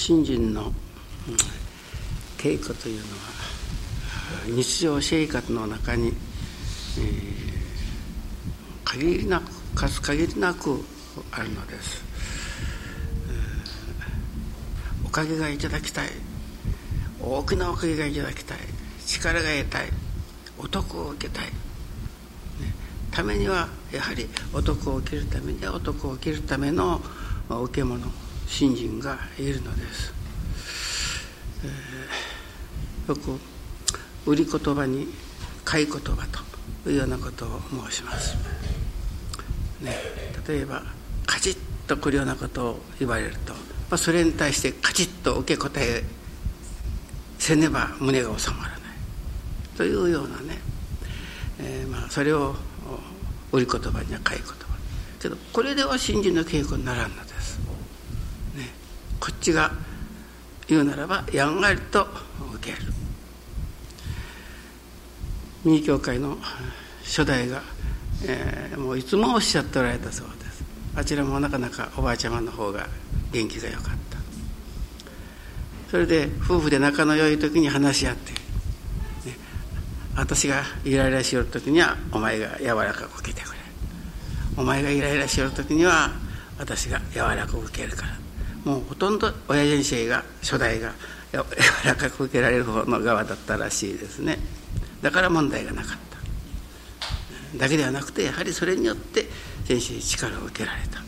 信心の稽古というのは日常生活の中に、えー、限りなく数限りなくあるのです、えー、おかげがいただきたい。大きなおかげがいただきたい。力が得たい。お得を受けたい、ね、ためにはやはりお得を受けるためにはお得を受けるための受け物。信心がいるのです、えー、よく売り言葉に買い言葉というようなことを申します、ね、例えばカチッとくるようなことを言われると、まあ、それに対してカチッと受け答えせねば胸が収まらない。というようなね、えー、まあそれを売り言葉には買い言葉。けどこれでは信心の稽古にならんの、こっちが言うならばやんわりと受ける。右教会の初代が、えー、もういつもおっしゃっておられたそうです。あちらもなかなかおばあちゃまの方が元気が良かった。それで夫婦で仲の良い時に話し合って私がイライラしよる時にはお前が柔らかく受けてくれ。お前がイライラしよる時には私が柔らかく受けるから。もうほとんど親先生が初代が柔らかく受けられる方の側だったらしいですね。だから問題がなかった。だけではなくてやはりそれによって先生に力を受けられた。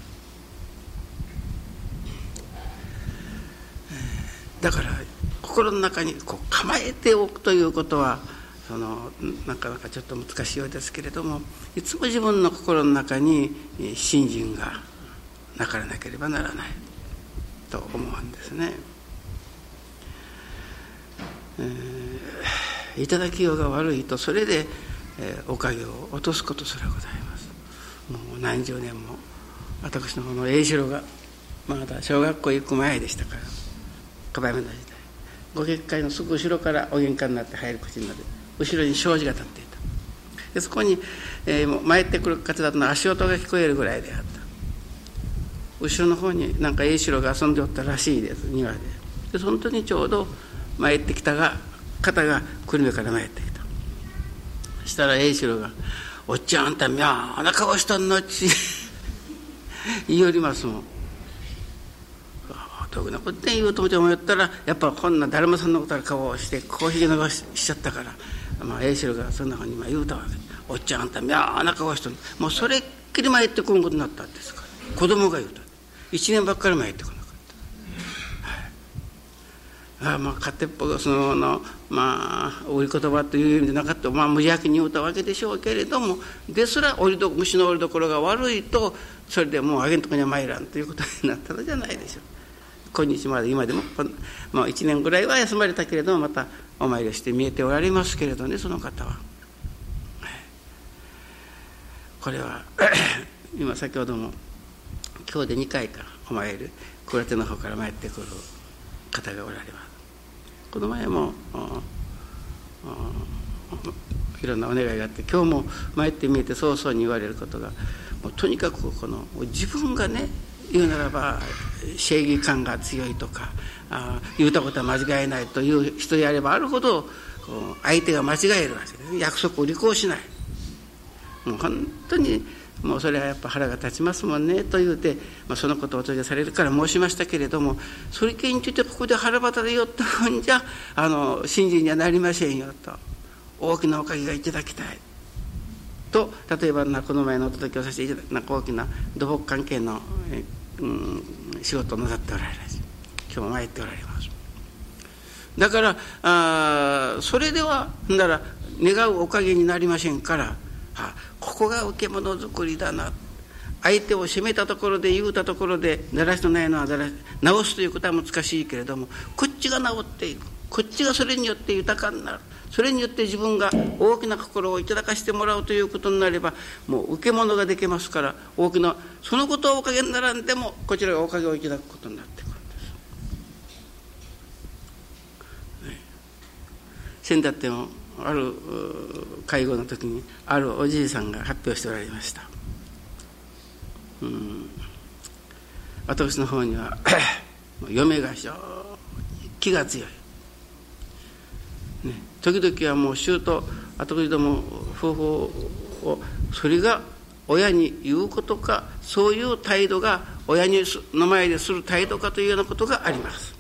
だから心の中にこう構えておくということはそのなかなかちょっと難しいようですけれどもいつも自分の心の中に信心がなからなければならない。と思うんですね。えー、頂きようが悪いとそれで、えー、おかげを落とすことすらございます。もう何十年も私のこの栄四郎がまだ小学校行く前でしたから樺山の時代ご結界のすぐ後ろからお玄関になって入る口になる後ろに障子が立っていたでそこに、えー、参ってくる方だと足音が聞こえるぐらいであった後ろの方になんか栄四郎が遊んでおったらしいです庭で。でその時にちょうど参ってきたが方が久留米から参ってきた。そしたら栄四郎が「おっちゃんあんた妙な顔しとんのっち」言いよりますもん。特なこと言うと思ったらやっぱこんな誰もそんなことある顔をしてこうひげ伸ばししちゃったからまあ、栄四郎がそんなふうに今言うたわけおっちゃんあんた妙な顔してもうそれっきり参ってこんことになったんですから。子供が言うた。1年ばっかり参ってこなか。った、はい、あまあ勝手っぽくそののまあ売り言葉という意味でなかった。まあ無邪気に言うたわけでしょうけれどもですら折りど虫の折りどころが悪いとそれでもうあげんとこには参らんということになったのじゃないでしょう。今日まで今でも、まあ、1年ぐらいは休まれたけれどもまたお参りして見えておられますけれどねその方は。これは 今先ほども今日で2回かお参り倉手の方から参ってくる方がおられます。この前もいろんなお願いがあって今日も参って見えて早々に言われることがもうとにかくこの自分がね言うならば正義感が強いとかあ言うたことは間違いないという人であればあるほど相手が間違えるわけです約束を履行しないもう本当にもうそれはやっぱ腹が立ちますもんねと言うて、まあ、そのことをお取りされるから申しましたけれどもそれ系についてここで腹ばたでよったふんじゃあの信心にはなりませんよと。大きなおかげがいただきたい。と例えばこの前のお届けをさせていただく大きな土木関係の、うん、仕事をなさっておられる今日も参っておられます。だからあそれではなら願うおかげになりませんからあここが受け物作りだな。相手を責めたところで言うたところでだらしのないのはだら直すということは難しいけれどもこっちが直っていく。こっちがそれによって豊かになる。それによって自分が大きな心をいただかしてもらうということになればもう受け物ができますから大きなそのことはおかげにならんでもこちらがおかげをいただくことになってくるんです。ね、先だってもある会合の時にあるおじいさんが発表しておられました。うん。私の方には 嫁が非常に気が強い、ね、時々はもう舅後でも夫婦をそれが親に言うことかそういう態度が親にの前でする態度かというようなことがあります。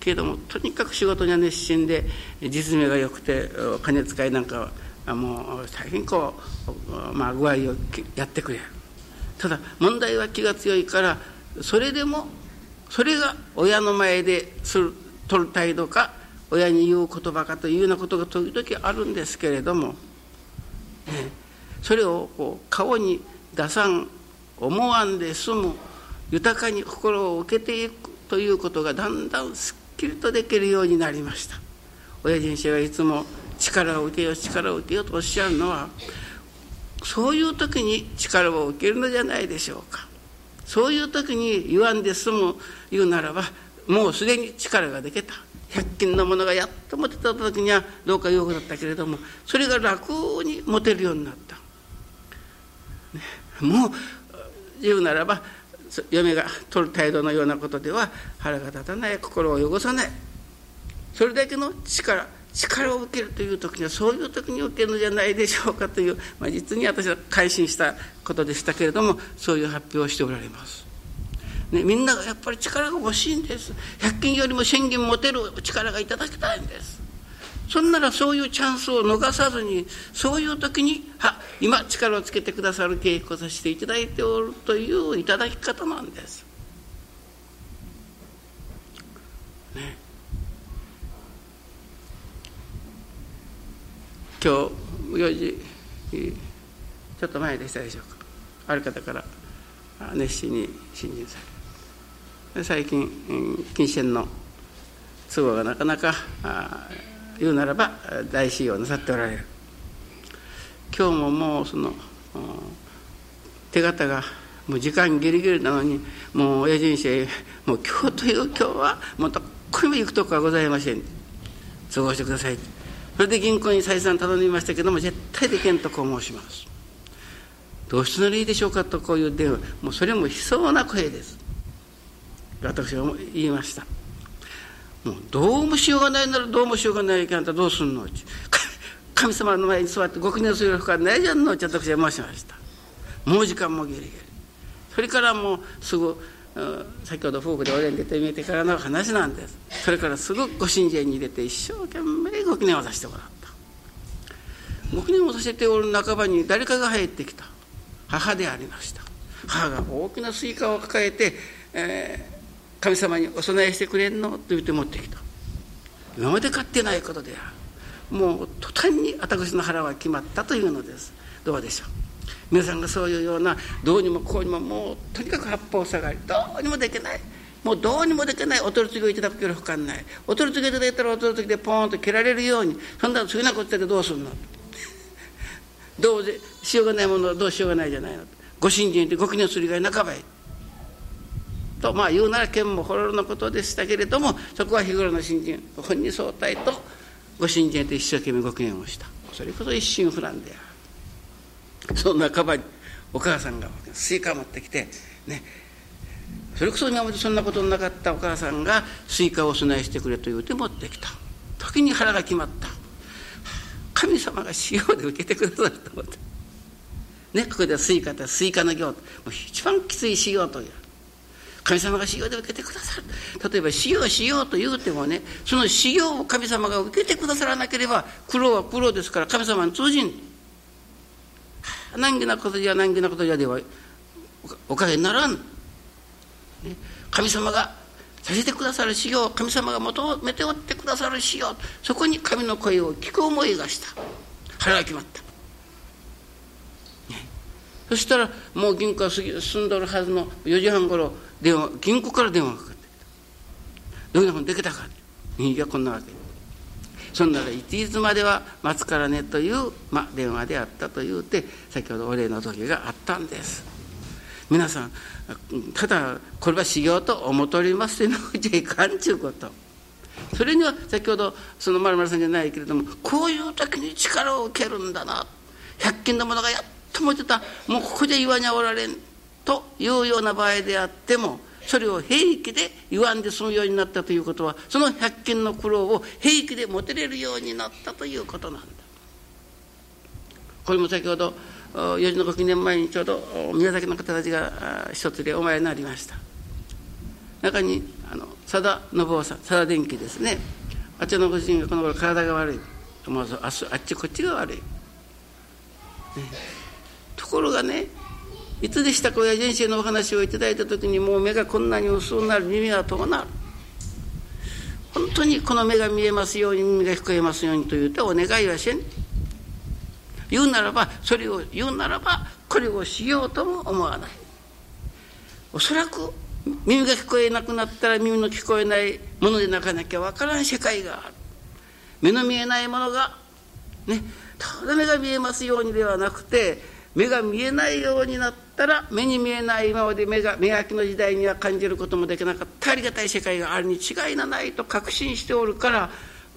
けれどもとにかく仕事には熱心で実名が良くて金遣いなんかはもう大変こう、まあ、具合をやってくれる。ただ問題は気が強いからそれでもそれが親の前でする取る態度か親に言う言葉かというようなことが時々あるんですけれども、ね、それをこう顔に出さん思わんで済む豊かに心を受けていくということがだんだんすっきりとできるようになりました。親人生がいつも力を受けよう力を受けようとおっしゃるのはそういう時に力を受けるのじゃないでしょうか。そういう時に言わんで済む言うならばもうすでに力ができた。百均のものがやっと持てた時にはどうかよくだったけれどもそれが楽に持てるようになった、ね、もう言うならば嫁が取る態度のようなことでは腹が立たない心を汚さない。それだけの力力を受けるという時にはそういう時に受けるのじゃないでしょうかという、まあ、実に私は改心したことでしたけれどもそういう発表をしておられます。ね、みんながやっぱり力が欲しいんです。百均よりも宣言持てる力がいただきたいんです。そんならそういうチャンスを逃さずにそういう時には今力をつけてくださる稽古させていただいておるといういただき方なんです。ね、今日4時ちょっと前でしたでしょうか。ある方から熱心に信心され最近金銭の都合がなかなか言うならば大使用なさっておられる。今日ももうその手形がもう時間ギリギリなのにもうエージェンシーへもう今日という今日はもうどこにも行くとこはございません。都合してください。それで銀行に再三頼みましたけども絶対できんとこう申します。どうしてならいいでしょうかとこういう電話。もうそれも悲壮な声です。私は言いました。もうどうもしようがないならどうもしようがないけんあんたどうすんの？うち神様の前に座ってご記念するほかないじゃんのって私は申しました。もう時間もギリギリ。それからもうすぐ先ほど夫婦でお礼に出てみてからの話なんです。それからすぐご神前に入れて一生懸命ご記念をさせてもらった。ご記念をさせておる半ばに誰かが入ってきた。母でありました。母が大きなスイカを抱えて、えー神様にお供えしてくれんのと言って持ってきた。今まで買ってないことである。もう途端に私の腹は決まったというのです。どうでしょう？皆さんがそういうようなどうにもこうにももうとにかく八方塞がりどうにもできない。もうどうにもできない。お取り次ぎをいただくよりほかない。お取り次ぎいただいたらお取り次ぎでポーンと蹴られるようにそんな次なことでどうするの？どうしようがないものはどうしようがないじゃないの。ご信心でご記念する以外半ばへ。とまあ言うなら剣も滅るのことでしたけれどもそこは日頃の信心本人相対とご信心と一生懸命ご機嫌をした。それこそ一心不乱である。その半ばにお母さんがスイカ持ってきてね。それこそ今までそんなことのなかったお母さんがスイカをお供えしてくれと言うて持ってきた。時に腹が決まった。神様が塩で受けてくださると思って。ねここでスイカってスイカの行。一番きつい塩という。神様が修行で受けてくださる。例えば修行しようと言うてもねその修行を神様が受けてくださらなければ苦労は苦労ですから神様に通じん。難儀なことじゃ難儀なことじゃではおかげにならん、ね、神様がさせてくださる修行神様が求めておってくださる修行そこに神の声を聞く思いがした。腹が決まった、ね、そしたらもう銀行は進んどるはずの4時半ごろ電話銀行から電話がかかって。きた「どういうふうにできたか?」いやこんなわけ。そんならいつまでは待つからねという、まあ、電話であったというて先ほどお礼の時があったんです。皆さんただこれは修行と思っておりますというのじゃいかんちゅうこと。それには先ほどその丸々さんじゃないけれどもこういう時に力を受けるんだな。百均のものがやっと持ってた。もうここで岩におられん。というような場合であってもそれを平気で言わんで済むようになったということはその百均の苦労を平気で持てれるようになったということなんだ。これも先ほど4時の5年前にちょうど宮崎の方たちが一つでお参りになりました。中にあの佐田信夫さん佐田電機ですね。あっちのご主人がこの頃体が悪い。もうああっちこっちが悪い、ね、ところがねいつでしたか親人生のお話をいただいた時にもう目がこんなに薄くなる耳が遠なる。本当にこの目が見えますように耳が聞こえますようにというとお願いはせん。言うならばそれを言うならばこれをしようとも思わない。おそらく耳が聞こえなくなったら耳の聞こえないものでなかなきゃ分からん世界がある。目の見えないものがねただ目が見えますようにではなくて目が見えないようになったら目に見えない今まで目が目焼きの時代には感じることもできなかった。ありがたい世界があるに違いがないと確信しておるから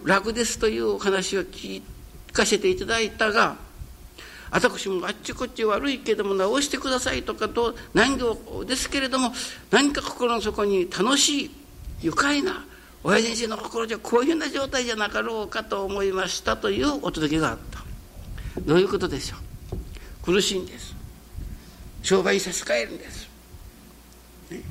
楽ですというお話を聞かせていただいたが私もあっちこっち悪いけども直してくださいとかと難行ですけれども何か心の底に楽しい愉快な親先生の心じゃこういうような状態じゃなかろうかと思いましたというお届けがあった。どういうことでしょう？苦しいんです商売差し替えるんです、ね、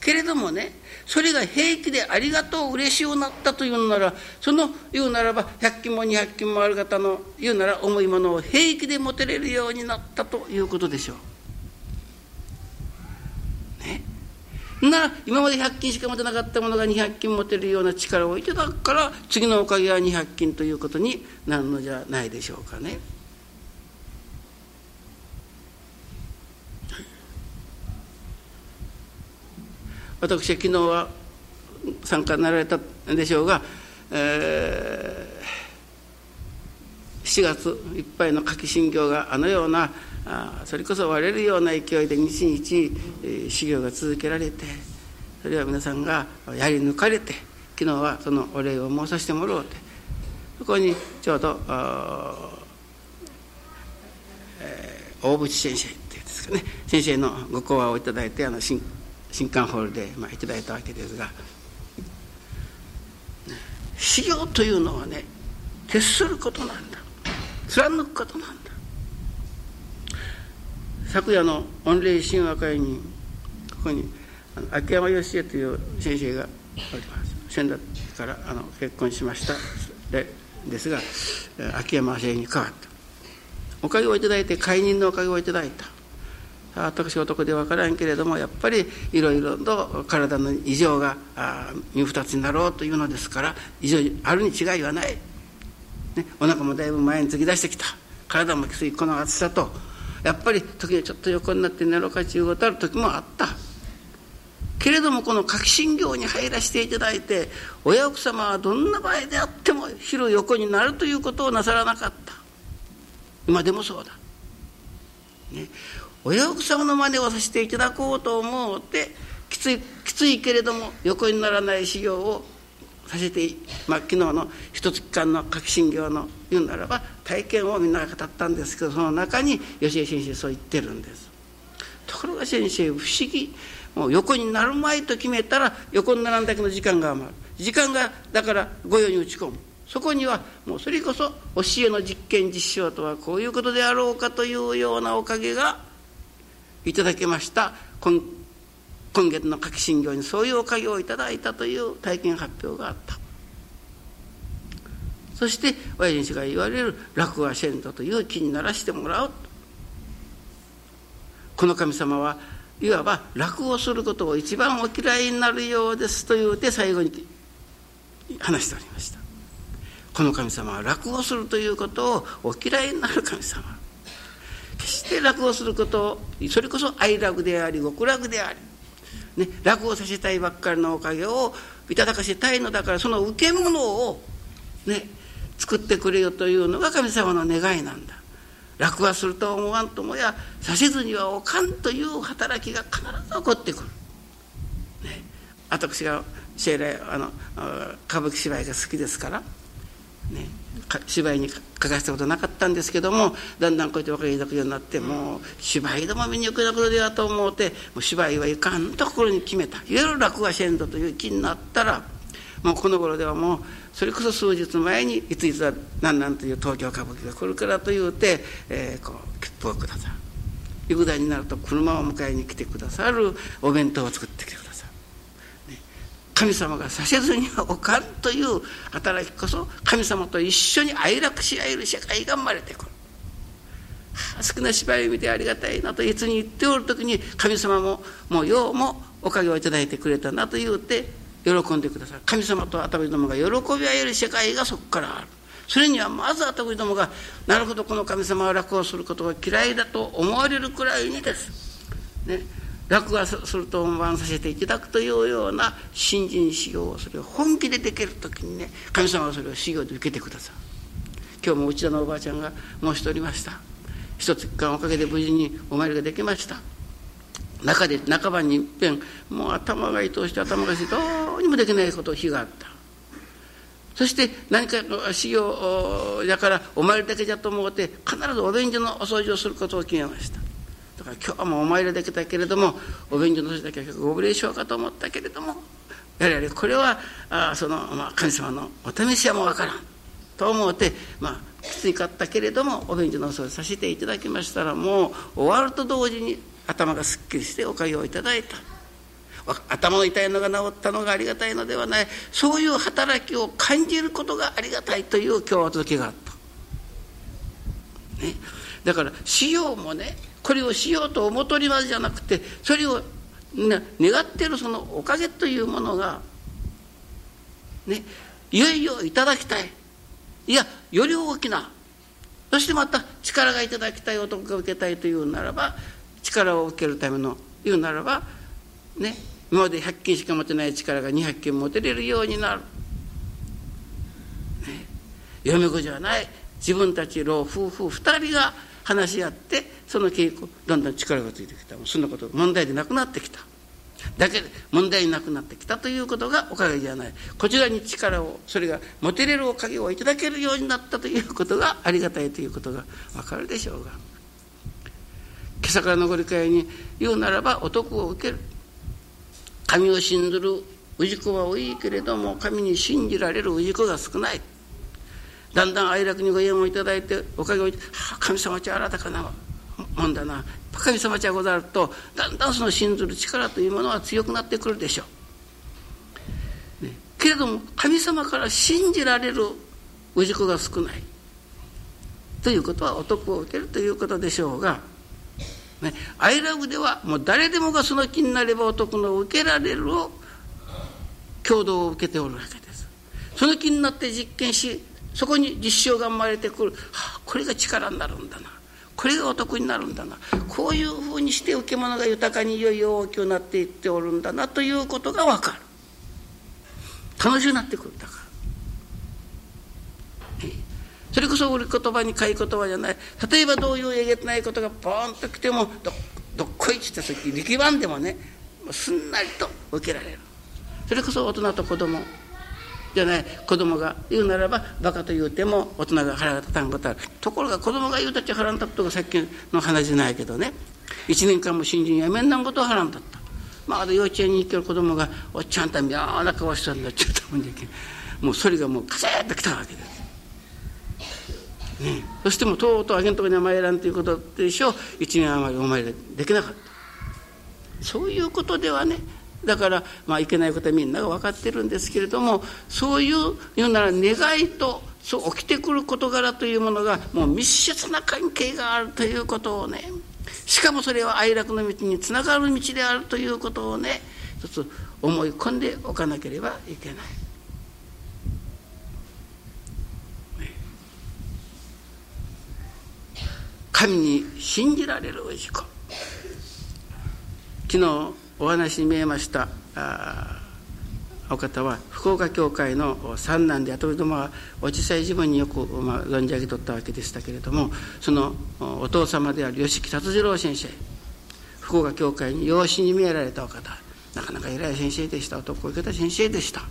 けれどもねそれが平気でありがとう嬉しゅうなったというのならその言うならば100均も200均もある方の言うなら重いものを平気で持てれるようになったということでしょう。ね。なら今まで100均しか持てなかったものが200均持てるような力をいただくから次のおかげは200均ということになるのじゃないでしょうかね。私は昨日は参加になられたんでしょうが、えー、7月いっぱいの夏季新行があのようなあそれこそ割れるような勢いで日々、えー、修行が続けられてそれは皆さんがやり抜かれて昨日はそのお礼を申させてもらおうてそこにちょうど、えー、大渕先生っていうんですかね先生のご講話をいただいてあの新新刊ホールで、まあ、いただいたわけですが。修行というのはね徹することなんだ。貫くことなんだ。昨夜の御礼神話会にここに秋山義恵という先生がおります。先代からあの結婚しました。でですが秋山先生に代わった。おかげをいただいて解任のおかげをいただいた。私男で分からんけれどもやっぱりいろいろと体の異常が身二つになろうというのですから異常あるに違いはない、ね、お腹もだいぶ前に突き出してきた。体もきついこの暑さとやっぱり時にちょっと横になって寝ろかちゅうことある時もあった。けれどもこの革新業に入らせていただいて親奥様はどんな場合であっても昼横になるということをなさらなかった。今でもそうだ、ね、親奥様の真似をさせていただこうと思うてきついきついけれども横にならない修行をさせて、まあ、昨日の一月間の革新業の言うならば体験をみんなが語ったんですけどその中に吉江先生そう言ってるんです。ところが先生不思議。もう横になるまいと決めたら横にならんだけの時間が余る。時間がだから御用に打ち込む。そこにはもうそれこそ教えの実験実証とはこういうことであろうかというようなおかげがいただきました。今今月の夏季診療にそういうおかげをいただいたという体験発表があった。そして親父が言われる楽は先祖という気にならしてもらうこの神様はいわば楽をすることを一番お嫌いになるようですと言うて最後に話しておりました。この神様は楽をするということをお嫌いになる神様。決して楽をすることそれこそ愛楽であり極楽であり、ね、楽をさせたいばっかりのおかげをいただかせたいのだからその受け物をね作ってくれよというのが神様の願いなんだ。楽はすると思わんともやさせずにはおかんという働きが必ず起こってくる、ね、私が生来あの歌舞伎芝居が好きですから、ね、芝居に書かせたことなかったんですけどもだんだんこうやって分かり抱くようになってもう芝居でも見に行くようなことではと思うてもう芝居はいかんと心に決めた。いわゆる落語先祖という気になったらもうこの頃ではもうそれこそ数日前にいついつは何なんという東京歌舞伎が来るからと言うて、えー、こう切符をくださる。行く代になると車を迎えに来てくださるお弁当を作ってきてくる、神様がさせずにはおかんという働きこそ神様と一緒に愛楽し合える社会が生まれてくる。少な芝居を見てありがたいなといつに言っておる時に神様ももうようもおかげをいただいてくれたなと言うて喜んでくださる。神様と頭どもが喜び合える世界がそこからある。それにはまず頭どもがなるほどこの神様は楽をすることが嫌いだと思われるくらいにです、ね、楽がすると思わさせていただくというような新人修行をそれを本気でできる時にね神様はそれを修行で受けてくださる今日も内田のおばあちゃんが申しておりました。一つ間おかげで無事にお参りができました。中で半ばにいっぺんもう頭が痛うして頭がしてどうにもできないこと日があった。そして何かの修行だからお参りだけじゃと思って必ずお便所のお掃除をすることを決めました。だか今日もお参りできたけれどもお便所の掃除だけはご無礼しようかと思ったけれどもやはりこれはあその、まあ、神様のお試しはもうわからんと思って、まあ、きついかったけれどもお便所のお掃除させていただきましたらもう終わると同時に頭がすっきりしておかげをいただいた。頭の痛いのが治ったのがありがたいのではない。そういう働きを感じることがありがたいという今日は時があった、ね、だからしようもねこれをしようと思とりますじゃなくてそれを、ね、願ってるそのおかげというものがねいよいよいただきたい。いやより大きなそしてまた力がいただきたい男が受けたいというならば力を受けるための言うならばね今まで100均しか持てない力が200均持てれるようになる、ね、嫁子じゃない。自分たち老夫婦2人が話し合ってその稽古だんだん力がついてきた。そんなこと問題でなくなってきた。だけで問題なくなってきたということがおかげじゃない。こちらに力をそれが持てれるおかげをいただけるようになったということがありがたいということがわかるでしょうが。今朝からのご理解に言うならばお得を受ける。神を信ずる氏子は多いけれども神に信じられる氏子が少ない。だんだん愛楽にご縁をいただいておかげをはあ神様ちゃ新たかなもんだな。神様ちゃござるとだんだんその信ずる力というものは強くなってくるでしょう、ね、けれども神様から信じられる氏子が少ない。ということはお得を受けるということでしょうがね、アイラブではもう誰でもがその気になれば男の受けられるを共同を受けておるわけです。その気になって実験しそこに実証が生まれてくる、はあ、これが力になるんだな。これがお得になるんだな。こういうふうにして受け物が豊かにいよいよ大きくなっていっておるんだな。ということが分かる。楽しくなってくるんだから。それこそ売り言葉に買い言葉じゃない。例えばどういうえげつないことがポーンと来てもどどっこいちって時力番でもねすんなりと受けられる。それこそ大人と子供。じゃない子供が言うならばバカと言うても大人が腹が立たんことある。ところが子供が言うたっちゃ腹の立つとかさっきの話じゃないけどね。1年間も新人やめんなんことは腹の立った。まだ幼稚園に行ける子供がおっちゃんた妙な顔したんだっちゅうたもんじゃけもうそれがもうカセッときたわけです。ね、そしてもとうとうあげんとこには参らんということでしょ。う一年余りお参りできなかった。そういうことではねだからまあいけないことはみんなが分かってるんですけれどもそういう言うなら願いとそう起きてくる事柄というものがもう密接な関係があるということをねしかもそれは愛楽の道につながる道であるということをね一つ思い込んでおかなければいけない。神に信じられる氏子昨日お話に見えましたお方は福岡教会の三男で後どもはお小さい自分によく、まあ、存じ上げとったわけでしたけれどもそのお父様である吉木達次郎先生福岡教会に養子に見えられたお方なかなか偉い先生でした男を受けた先生でした。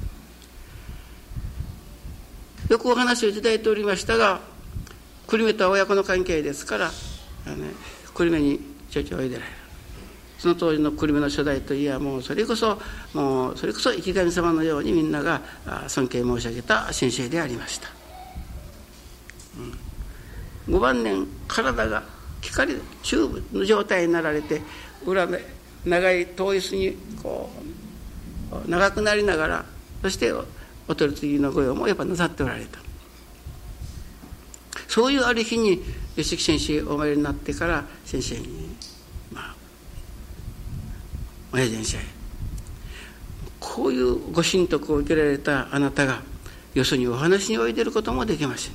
よくお話をいただいておりましたが久留米とは親子の関係ですから、久留米にちょいちょいおいでられるその当時の久留米の初代といえばもうそれこそもうそれこそ生神様のようにみんなが尊敬申し上げた先生でありました、うん、5晩年体が光チューブの状態になられて裏で長い遠い椅子にこう長くなりながらそしてお取り次ぎの御用もやっぱなさっておられた。そういうある日に吉木先生お参りになってから先生に親先生こういうご神徳を受けられたあなたがよそにお話においでることもできません。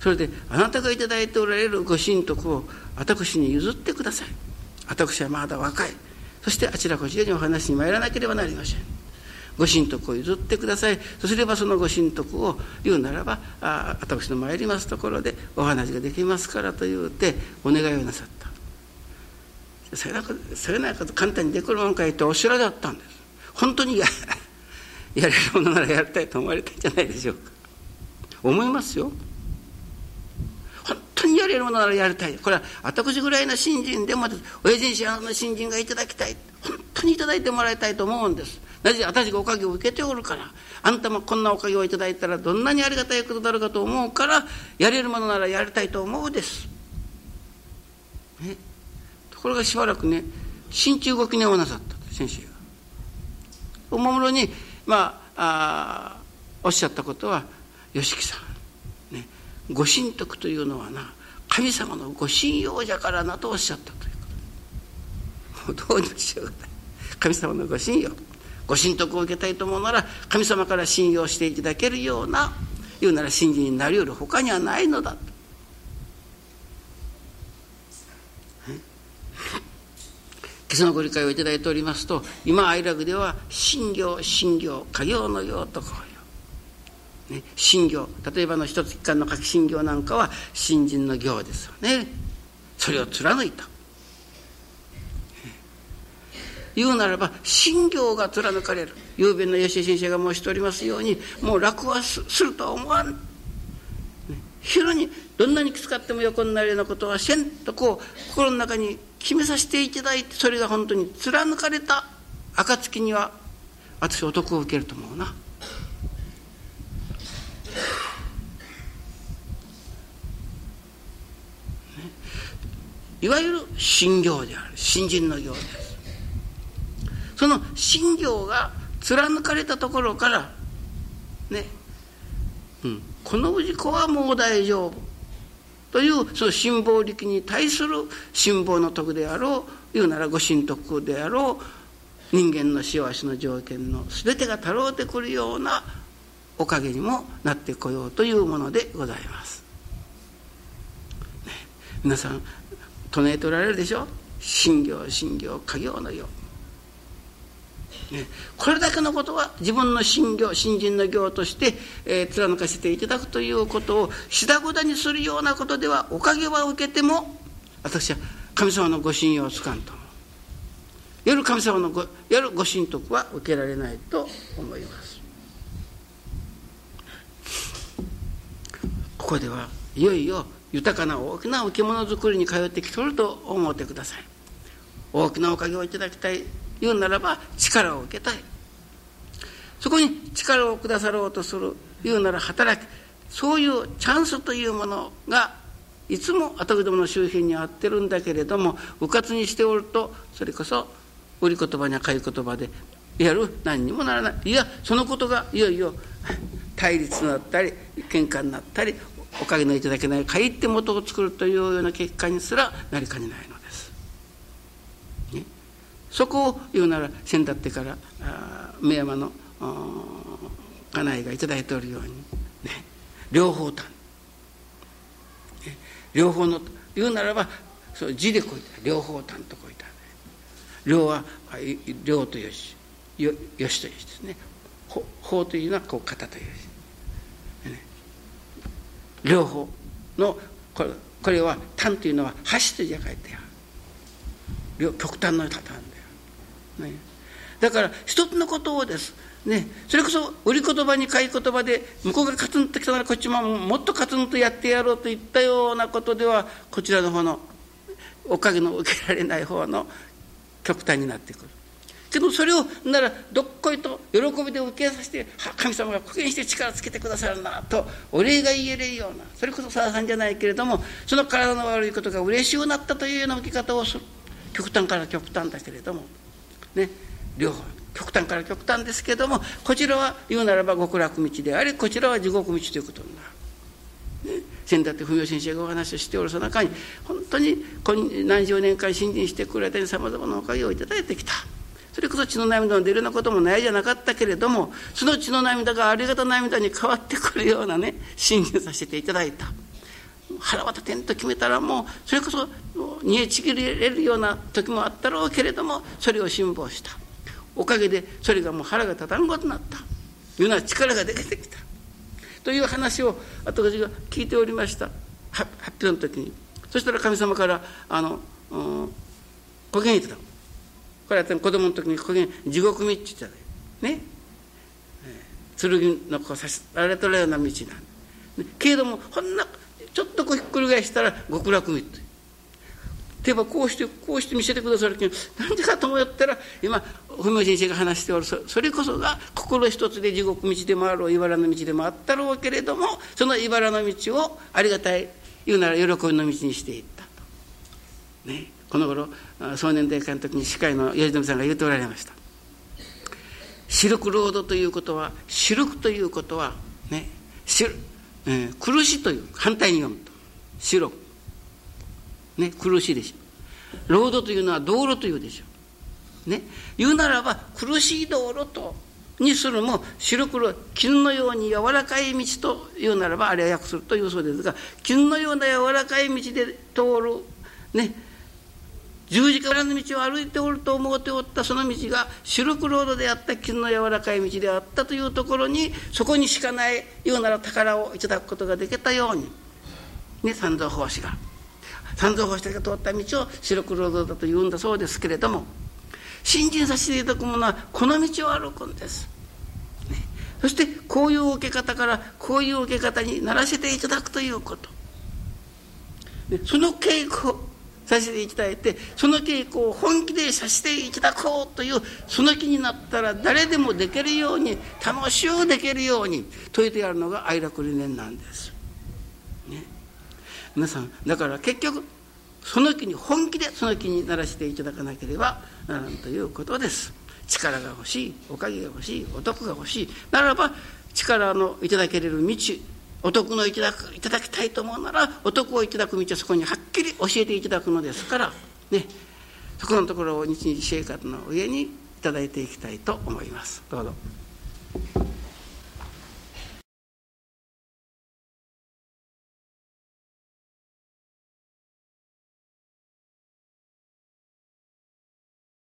それであなたが頂いておられるご神徳を私に譲ってください。私はまだ若い。そしてあちらこちらにお話に参らなければなりません。ご神徳を譲ってください。そうすればそのご神徳を言うならばあ私の参りますところでお話ができますからと言うてお願いをなさった。それなそれなこと簡単にできるもんかいとおっしゃらだったんです。本当にや やれるものならやりたいと思われたんじゃないでしょうか。思いますよ。本当にやれるものならやりたい。これは私ぐらいの新人でも親父にの新人がいただきたい。本当にいただいてもらいたいと思うんです。なぜ私がおかげを受けておるから。あんたもこんなおかげをいただいたらどんなにありがたいことだろうかと思うからやれるものならやりたいと思うです。ね、ころがしばらくね新中ご記念をなさった先生が。おもむろにまああおっしゃったことは吉木さん、ね、ご神徳というのはな神様のご信用じゃからなとおっしゃったということどうにもしようがない神様のご信用ご神徳を受けたいと思うなら神様から信用していただけるような言うなら信心になりうる他にはないのだと。今朝のご理解をいただいておりますと今愛楽では信行信行家業のようとこういう、ね、信行例えばの一つ一貫の書き信行なんかは新人の行ですよね。それを貫いた。言うならば信行が貫かれる。雄弁の吉井先生が申しておりますようにもう楽はするとは思わん。昼にどんなにきつかっても横になるようなことはせんとこう心の中に決めさせていただいてそれが本当に貫かれた暁には私お得を受けると思うな。いわゆる信行である。新人の行であるその信行が貫かれたところからね、うん、この氏子はもう大丈夫。というその辛抱力に対する辛抱の徳であろう言うならご神徳であろう人間の幸せの条件の全てがたろうてくるようなおかげにもなってこようというものでございます。ね、皆さん唱えておられるでしょ？信行信行家業のよう、これだけのことは自分の信行信心の行として、えー、貫かせていただくということをしだごだにするようなことではおかげは受けても私は神様のご信用をつかんと夜神様のご夜ご神徳は受けられないと思います。ここではいよいよ豊かな大きな置物作りに通ってきとると思ってください。大きなおかげをいただきたい。言うならば力を受けたい。そこに力をくださろうとする言うなら働きそういうチャンスというものがいつも後どもの周辺に合ってるんだけれども迂闊にしておるとそれこそ売り言葉には買い言葉でやる何にもならない。いやそのことがいよいよ対立になったり喧嘩になったりおかげのいただけない限って元を作るというような結果にすらなりかねないの。そこを言うなら先だってから目山の家内が頂いておるように、ね、両方単、ね、両方の言うならばそう字でこいた。両方単とこいた。両は両とよし。よよしとよしですね。法というのはこう型という字、ね、両方のこれこれは単というのは箸と字が書いてある。極端の単でね、だから一つのことをです。ね、それこそ売り言葉に買い言葉で向こうがカツンときたならこっちももっとカツンとやってやろうといったようなことではこちらの方のおかげの受けられない方の極端になってくる。けどそれをならどっこいと喜びで受けさせて神様が復元して力つけてくださるなとお礼が言えるようなそれこそさださんじゃないけれどもその体の悪いことが嬉しくなったというような受け方をする。極端から極端だけれども。ね両方極端から極端ですけどもこちらは言うならば極楽道でありこちらは地獄道ということになる。ね、先だって文雄先生がお話をしておるその中に本当に何十年間信心してくれてさまざまなおかげをいただいてきたそれこそ血の涙の出るようなこともないじゃなかったけれどもその血の涙がありがた涙に変わってくるようなね信心させていただいた腹渡てんと決めたらもうそれこそ煮えちぎれるような時もあったろうけれどもそれを辛抱した。おかげでそれがもう腹が立たんことになった。いうような力が出てきた。という話を後私が聞いておりました。発表の時に。そしたら神様からあの、うん、ご言いたこれは子供の時にこ言地獄道って言ったね。剣のこうさられとるような道なんけれどもほんなちょっとこうひっくり返したら極楽道手ばこうしてこうして見せてくださるけどなんでかと思ったら今文明先生が話しておるそれこそが心一つで地獄道でもあろう茨の道でもあったろうけれどもその茨の道をありがたい言うなら喜びの道にしていったと。ね。この頃少年大会の時に司会の吉富さんが言うておられました「四力ロード」ということは「四力」ということはね。し、えー、苦しという反対に読むと「白」ね苦しいでしょ。ロードというのは道路というでしょ。ね。言うならば苦しい道路とにするも白黒絹のように柔らかい道というならばあれは訳するというそうですが絹のような柔らかい道で通るね。十字架裏の道を歩いておると思うておったその道がシルクロードであった傷の柔らかい道であったというところにそこにしかないようなら宝をいただくことができたように。ね三蔵法師が。三蔵法師が通った道をシルクロードだと言うんだそうですけれども信心させていただくものはこの道を歩くんです。ね、そしてこういう受け方からこういう受け方にならせていただくということ。その稽古させていただいてその稽古を本気でさせていただこうというその気になったら誰でもできるように楽しゅうできるように説いてやるのが愛楽理念なんです。ね、皆さんだから結局その気に本気でその気にならせていただかなければならんということです。力が欲しいおかげが欲しいお得が欲しいならば力のいただけれる道お得のいただくいただきたいと思うならお得をいただく道はそこにはきり教えていただくのですからねそこのところを日々生活の上にいただいていきたいと思いますどうぞ。